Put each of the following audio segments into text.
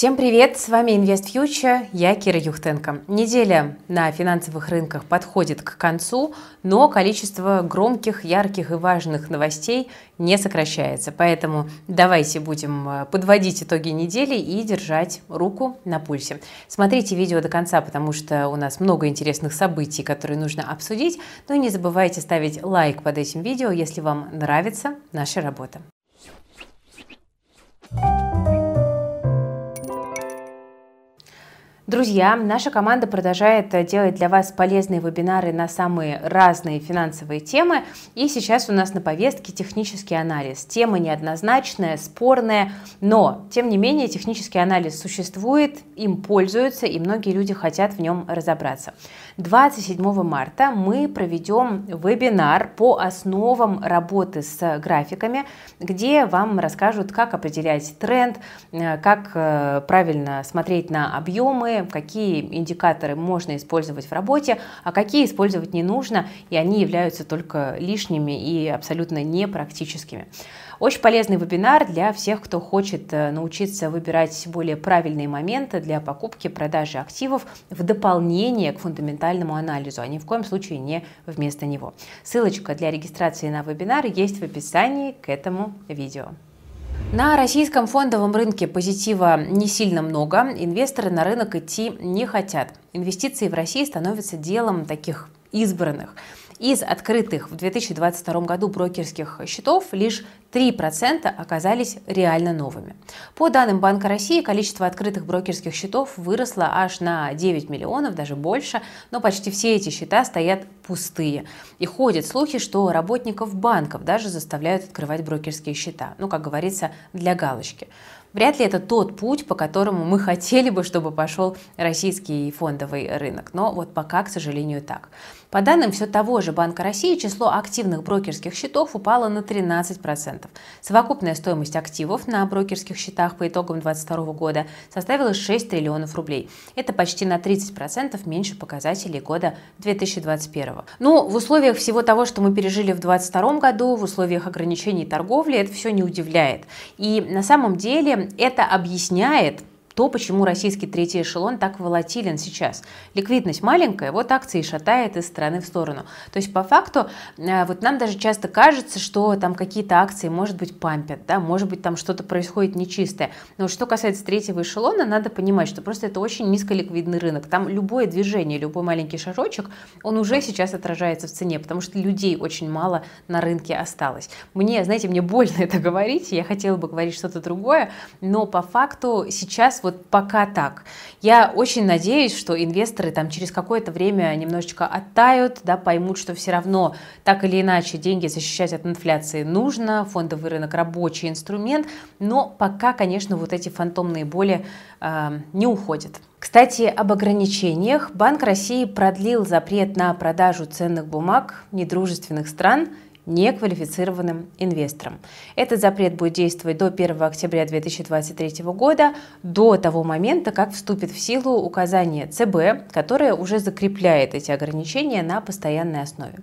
Всем привет! С вами Invest Future, я Кира Юхтенко. Неделя на финансовых рынках подходит к концу, но количество громких, ярких и важных новостей не сокращается. Поэтому давайте будем э, подводить итоги недели и держать руку на пульсе. Смотрите видео до конца, потому что у нас много интересных событий, которые нужно обсудить. Ну и не забывайте ставить лайк под этим видео, если вам нравится наша работа. Друзья, наша команда продолжает э, делать для вас полезные вебинары на самые разные финансовые темы. И сейчас у нас на повестке технический анализ. Тема неоднозначная, спорная, но, тем не менее, технический анализ существует, им пользуются, и многие люди хотят в нем разобраться. 27 марта мы проведем вебинар по основам работы с графиками, где вам расскажут, как определять тренд, э, как э, правильно смотреть на объемы, какие индикаторы можно использовать в работе, а какие использовать не нужно, и они являются только лишними и абсолютно непрактическими. Очень полезный вебинар для всех, кто хочет э, научиться выбирать более правильные моменты для покупки, продажи активов в дополнение к фундаментальному анализу, а ни в коем случае не вместо него. Ссылочка для регистрации на вебинар есть в описании к этому видео. На российском фондовом рынке позитива не сильно много. Инвесторы на рынок идти не хотят. Инвестиции в России становятся делом таких избранных. Из открытых в 2022 году брокерских счетов лишь 3% оказались реально новыми. По данным Банка России, количество открытых брокерских счетов выросло аж на 9 миллионов, даже больше, но почти все эти счета стоят пустые. И ходят слухи, что работников банков даже заставляют открывать брокерские счета. Ну, как говорится, для галочки. Вряд ли это тот путь, по которому мы хотели бы, чтобы пошел российский фондовый рынок. Но вот пока, к сожалению, так. По данным все того же Банка России, число активных брокерских счетов упало на 13%. Совокупная стоимость активов на брокерских счетах по итогам 2022 года составила 6 триллионов рублей. Это почти на 30% меньше показателей года 2021. Ну, в условиях всего того, что мы пережили в 2022 году, в условиях ограничений торговли, это все не удивляет. И на самом деле это объясняет то, почему российский третий эшелон так волатилен сейчас. Ликвидность маленькая, вот акции шатает из стороны в сторону. То есть по факту э, вот нам даже часто кажется, что там какие-то акции, может быть, пампят, да, может быть, там что-то происходит нечистое. Но что касается третьего эшелона, надо понимать, что просто это очень низколиквидный рынок. Там любое движение, любой маленький шажочек, он уже сейчас отражается в цене, потому что людей очень мало на рынке осталось. Мне, знаете, мне больно это говорить, я хотела бы говорить что-то другое, но по факту сейчас вот пока так. Я очень надеюсь, что инвесторы там через какое-то время немножечко оттают, да, поймут, что все равно так или иначе деньги защищать от инфляции нужно, фондовый рынок рабочий инструмент, но пока, конечно, вот эти фантомные боли э, не уходят. Кстати, об ограничениях. Банк России продлил запрет на продажу ценных бумаг недружественных стран неквалифицированным инвесторам. Этот запрет будет действовать до 1 октября 2023 года, до того момента, как вступит в силу указание ЦБ, которое уже закрепляет эти ограничения на постоянной основе.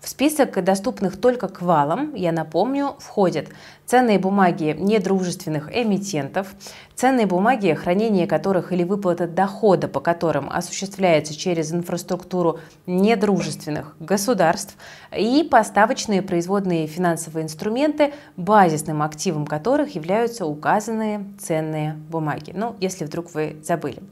В список доступных только к валам, я напомню, входят ценные бумаги недружественных эмитентов, ценные бумаги, хранение которых или выплата дохода, по которым осуществляется через инфраструктуру недружественных государств, и поставочные производные финансовые инструменты, базисным активом которых являются указанные ценные бумаги. Ну, если вдруг вы забыли.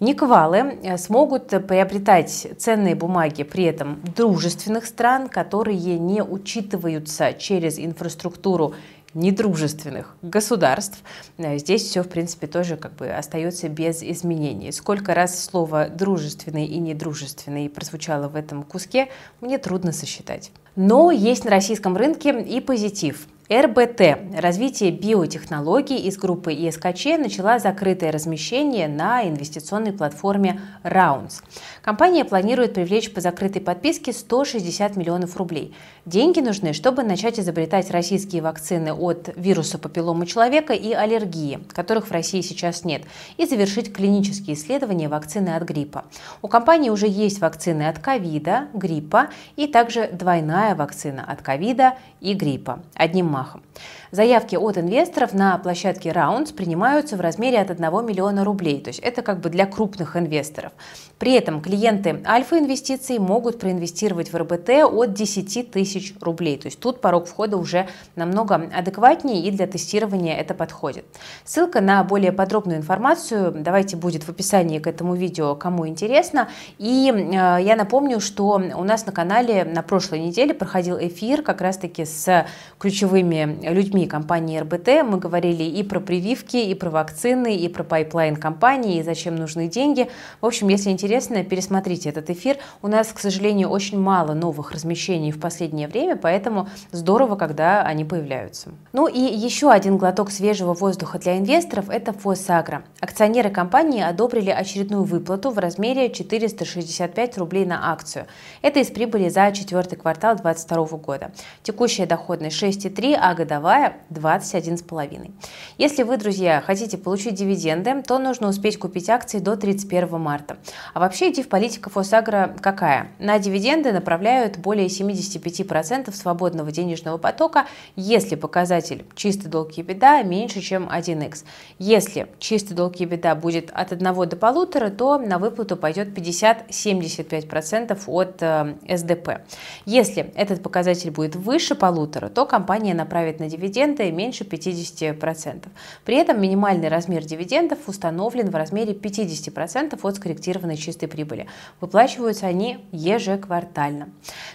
Никвалы э, смогут приобретать ценные бумаги при этом дружественных стран, которые не учитываются через инфраструктуру недружественных государств. Э, здесь все, в принципе, тоже как бы остается без изменений. Сколько раз слово «дружественный» и «недружественный» прозвучало в этом куске, мне трудно сосчитать. Но есть на российском рынке и позитив. РБТ «Развитие биотехнологий» из группы ИСКЧ начала закрытое размещение на инвестиционной платформе Rounds. Компания планирует привлечь по закрытой подписке 160 миллионов рублей. Деньги нужны, чтобы начать изобретать российские вакцины от вируса папиллома человека и аллергии, которых в России сейчас нет, и завершить клинические исследования вакцины от гриппа. У компании уже есть вакцины от ковида, гриппа и также двойная вакцина от ковида и гриппа. Одним замахом. Заявки от инвесторов на площадке Rounds принимаются в размере от 1 миллиона рублей, то есть это как бы для крупных инвесторов. При этом клиенты альфа-инвестиций могут проинвестировать в РБТ от 10 тысяч рублей, то есть тут порог входа уже намного адекватнее и для тестирования это подходит. Ссылка на более подробную информацию давайте будет в описании к этому видео, кому интересно. И э, я напомню, что у нас на канале на прошлой неделе проходил эфир как раз-таки с ключевыми людьми компании РБТ. Мы говорили и про прививки, и про вакцины, и про pipeline компании, и зачем нужны деньги. В общем, если интересно, пересмотрите этот эфир. У нас, к сожалению, очень мало новых размещений в последнее время, поэтому здорово, когда они появляются. Ну и еще один глоток свежего воздуха для инвесторов – это ФосАгро. Акционеры компании одобрили очередную выплату в размере 465 рублей на акцию. Это из прибыли за четвертый квартал 2022 года. Текущая доходность 6,3, а годовая 21,5. Если вы, друзья, хотите получить дивиденды, то нужно успеть купить акции до 31 марта. А вообще политика Фосагра какая? На дивиденды направляют более 75% свободного денежного потока, если показатель чистый долг и беда меньше, чем 1х. Если чистый долг и беда будет от 1 до 1,5, то на выплату пойдет 50-75% от э, СДП. Если этот показатель будет выше полутора, то компания направит на дивиденды меньше 50%. При этом минимальный размер дивидендов установлен в размере 50% от скорректированной чистой прибыли. Выплачиваются они ежеквартально.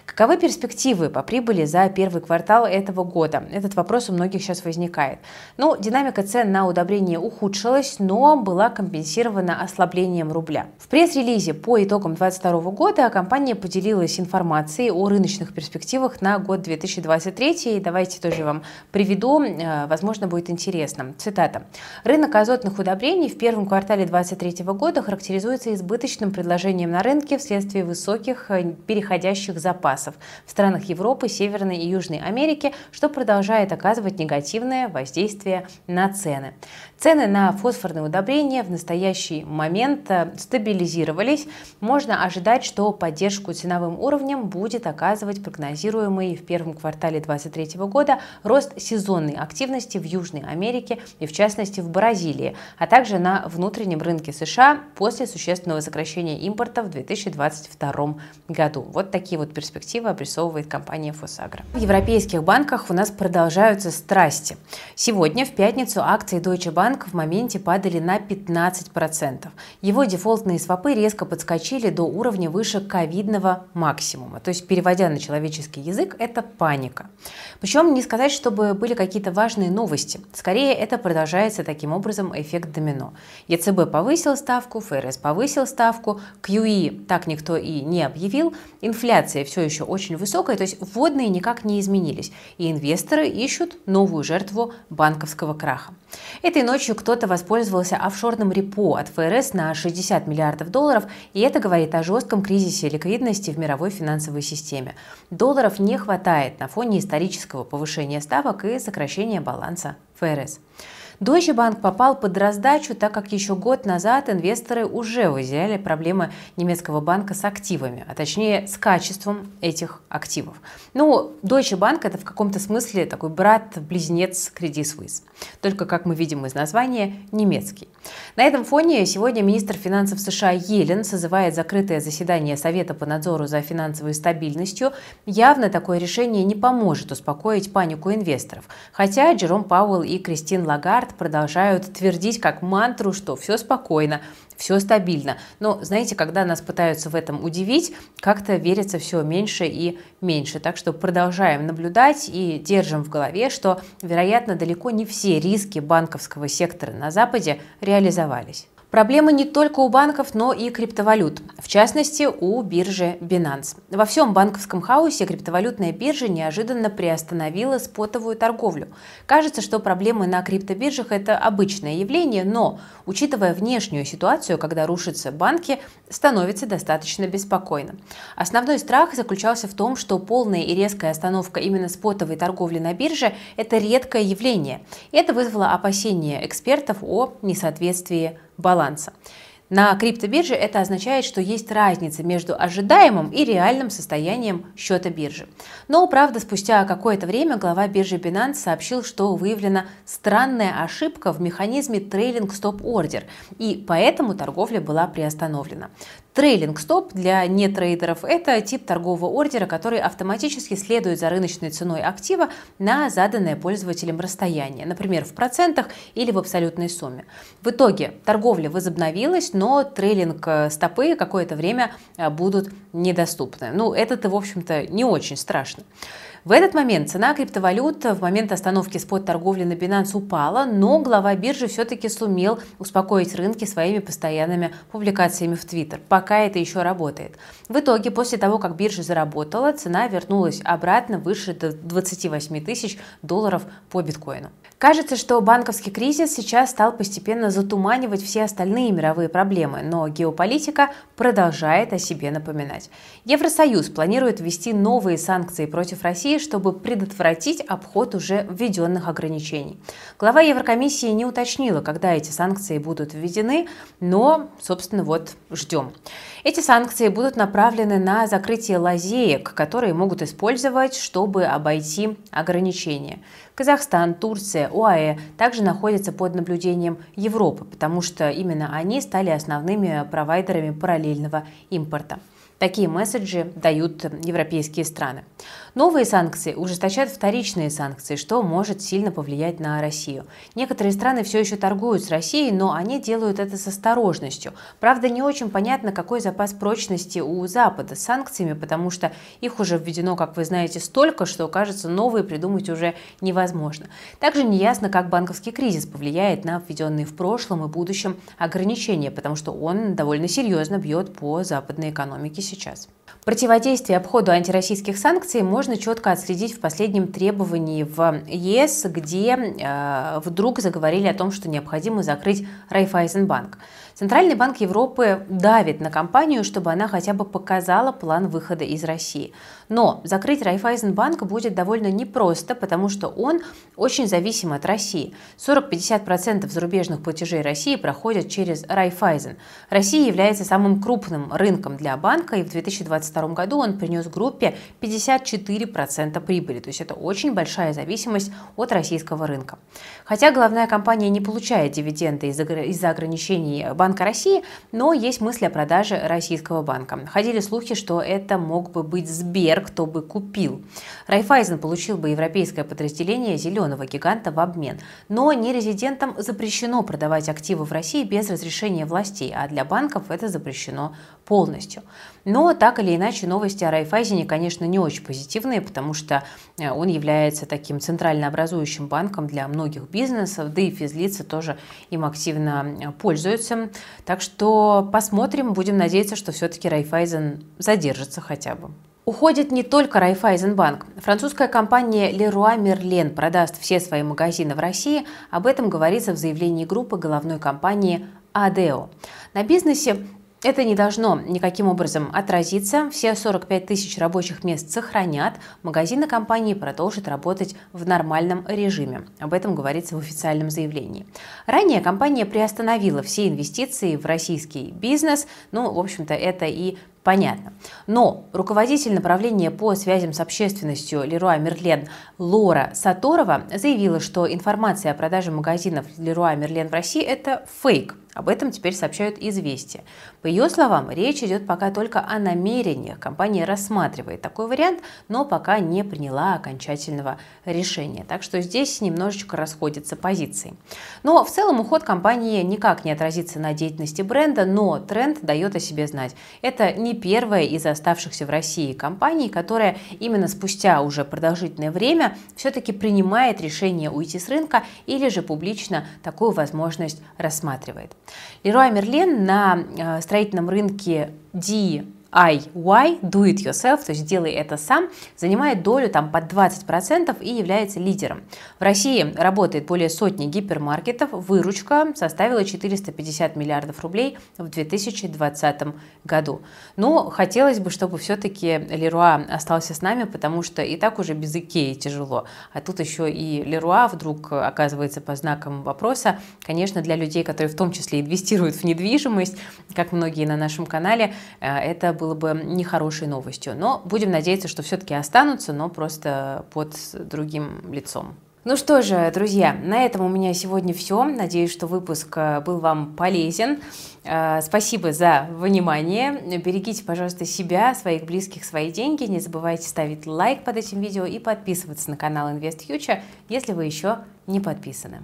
Каковы перспективы по прибыли за первый квартал этого года? Этот вопрос у многих сейчас возникает. Ну, динамика цен на удобрение ухудшилась, но была компенсирована ослаблением рубля. В пресс-релизе по итогам 2022 года компания поделилась информацией о рыночных перспективах на год 2023. Давайте тоже вам приведу, э, возможно, будет интересно. Цитата. Рынок азотных удобрений в первом квартале 2023 года характеризуется избыточным предложением на рынке вследствие высоких э, переходящих запасов в странах Европы, Северной и Южной Америки, что продолжает оказывать негативное воздействие на цены. Цены на фосфорные удобрения в настоящий момент э, стабилизировались. Можно ожидать, что поддержку ценовым уровнем будет оказывать прогнозируемый в первом квартале 2023 года рост сезонной активности в Южной Америке и в частности в Бразилии, а также на внутреннем рынке США после существенного сокращения импорта в 2022 году. Вот такие вот перспективы обрисовывает компания Фосагра. В европейских банках у нас продолжаются страсти. Сегодня, в пятницу, акции Deutsche Bank в моменте падали на 15%. Его дефолтные свопы резко подскочили до уровня выше ковидного максимума. То есть, переводя на человеческий язык, это паника. Причем не сказать, чтобы были какие-то важные новости. Скорее, это продолжается таким образом эффект домино. ЕЦБ повысил ставку, ФРС повысил ставку, QE так никто и не объявил. Инфляция все еще очень высокая, то есть вводные никак не изменились. И инвесторы ищут новую жертву банковского краха. Этой ночью кто-то воспользовался офшорным репо от ФРС на 60 миллиардов долларов, и это говорит о жестком кризисе ликвидности в мировой финансовой системе. Долларов не хватает на фоне исторического повышения ставок и сокращения баланса ФРС. Deutsche Bank попал под раздачу, так как еще год назад инвесторы уже выделяли проблемы немецкого банка с активами, а точнее с качеством этих активов. Ну, Deutsche Bank это в каком-то смысле такой брат-близнец Credit Suisse, только, как мы видим из названия, немецкий. На этом фоне сегодня министр финансов США Елен созывает закрытое заседание Совета по надзору за финансовой стабильностью. Явно такое решение не поможет успокоить панику инвесторов. Хотя Джером Пауэлл и Кристин Лагард продолжают твердить как мантру, что все спокойно, все стабильно. Но, знаете, когда нас пытаются в этом удивить, как-то верится все меньше и меньше. Так что продолжаем наблюдать и держим в голове, что, вероятно, далеко не все риски банковского сектора на Западе реализовались. Проблемы не только у банков, но и криптовалют, в частности у биржи Binance. Во всем банковском хаосе криптовалютная биржа неожиданно приостановила спотовую торговлю. Кажется, что проблемы на криптобиржах – это обычное явление, но, учитывая внешнюю ситуацию, когда рушатся банки, становится достаточно беспокойно. Основной страх заключался в том, что полная и резкая остановка именно спотовой торговли на бирже – это редкое явление. Это вызвало опасения экспертов о несоответствии баланса. На криптобирже это означает, что есть разница между ожидаемым и реальным состоянием счета биржи. Но, правда, спустя какое-то время глава биржи Binance сообщил, что выявлена странная ошибка в механизме трейлинг стоп ордер, и поэтому торговля была приостановлена. Трейлинг стоп для нетрейдеров – это тип торгового ордера, который автоматически следует за рыночной ценой актива на заданное пользователем расстояние, например, в процентах или в абсолютной сумме. В итоге торговля возобновилась, но трейлинг э, стопы какое-то время э, будут недоступны. Ну, это-то, в общем-то, не очень страшно. В этот момент цена криптовалют в момент остановки спот-торговли на Binance упала, но глава биржи все-таки сумел успокоить рынки своими постоянными публикациями в Твиттер. Пока это еще работает. В итоге, после того, как биржа заработала, цена вернулась обратно выше до 28 тысяч долларов по биткоину. Кажется, что банковский кризис сейчас стал постепенно затуманивать все остальные мировые проблемы, но геополитика продолжает о себе напоминать. Евросоюз планирует ввести новые санкции против России, чтобы предотвратить обход уже введенных ограничений. Глава Еврокомиссии не уточнила, когда эти санкции будут введены, но, собственно, вот ждем. Эти санкции будут направлены на закрытие лазеек, которые могут использовать, чтобы обойти ограничения. Казахстан, Турция, ОАЭ также находятся под наблюдением Европы, потому что именно они стали основными провайдерами параллельного импорта. Такие месседжи дают европейские страны. Новые санкции ужесточат вторичные санкции, что может сильно повлиять на Россию. Некоторые страны все еще торгуют с Россией, но они делают это с осторожностью. Правда, не очень понятно, какой запас прочности у Запада с санкциями, потому что их уже введено, как вы знаете, столько, что, кажется, новые придумать уже невозможно. Также неясно, как банковский кризис повлияет на введенные в прошлом и будущем ограничения, потому что он довольно серьезно бьет по западной экономике сейчас. Противодействие обходу антироссийских санкций можно четко отследить в последнем требовании в ЕС, где э, вдруг заговорили о том, что необходимо закрыть Райфайзенбанк. Центральный банк Европы давит на компанию, чтобы она хотя бы показала план выхода из России. Но закрыть Райфайзенбанк будет довольно непросто, потому что он очень зависим от России. 40-50% зарубежных платежей России проходят через Райфайзен. Россия является самым крупным рынком для банка, и в 2022 году он принес группе 54% прибыли. То есть это очень большая зависимость от российского рынка. Хотя головная компания не получает дивиденды из-за ограничений банка, Банка России, но есть мысли о продаже российского банка. Ходили слухи, что это мог бы быть Сбер, кто бы купил. Райфайзен получил бы европейское подразделение зеленого гиганта в обмен. Но нерезидентам запрещено продавать активы в России без разрешения властей, а для банков это запрещено полностью. Но так или иначе новости о Райфайзене, конечно, не очень позитивные, потому что э, он является таким центрально образующим банком для многих бизнесов, да и физлицы тоже им активно э, пользуются. Так что посмотрим, будем надеяться, что все-таки Райфайзен задержится хотя бы. Уходит не только Райфайзенбанк. Французская компания Leroy Merlin продаст все свои магазины в России. Об этом говорится в заявлении группы головной компании Адео. На бизнесе это не должно никаким образом отразиться. Все 45 тысяч рабочих мест сохранят. Магазины компании продолжат работать в нормальном режиме. Об этом говорится в официальном заявлении. Ранее компания приостановила все инвестиции в российский бизнес. Ну, в общем-то, это и понятно. Но руководитель направления по связям с общественностью Леруа Мерлен Лора Саторова заявила, что информация о продаже магазинов Леруа Мерлен в России – это фейк. Об этом теперь сообщают «Известия». По ее словам, речь идет пока только о намерениях. Компания рассматривает такой вариант, но пока не приняла окончательного решения. Так что здесь немножечко расходятся позиции. Но в целом уход компании никак не отразится на деятельности бренда, но тренд дает о себе знать. Это не первая из оставшихся в России компаний, которая именно спустя уже продолжительное время все-таки принимает решение уйти с рынка или же публично такую возможность рассматривает. Леруа Мерлен на э, строительном рынке Ди DIY, do it yourself, то есть делай это сам, занимает долю там под 20% и является лидером. В России работает более сотни гипермаркетов, выручка составила 450 миллиардов рублей в 2020 году. Но хотелось бы, чтобы все-таки Леруа остался с нами, потому что и так уже без Икеи тяжело, а тут еще и Леруа вдруг оказывается по знакам вопроса. Конечно, для людей, которые в том числе инвестируют в недвижимость, как многие на нашем канале, э, это было бы нехорошей новостью. Но будем надеяться, что все-таки останутся, но просто под другим лицом. Ну что же, друзья, на этом у меня сегодня все. Надеюсь, что выпуск э, был вам полезен. Э, спасибо за внимание. Берегите, пожалуйста, себя, своих близких, свои деньги. Не забывайте ставить лайк под этим видео и подписываться на канал InvestFuture, если вы еще не подписаны.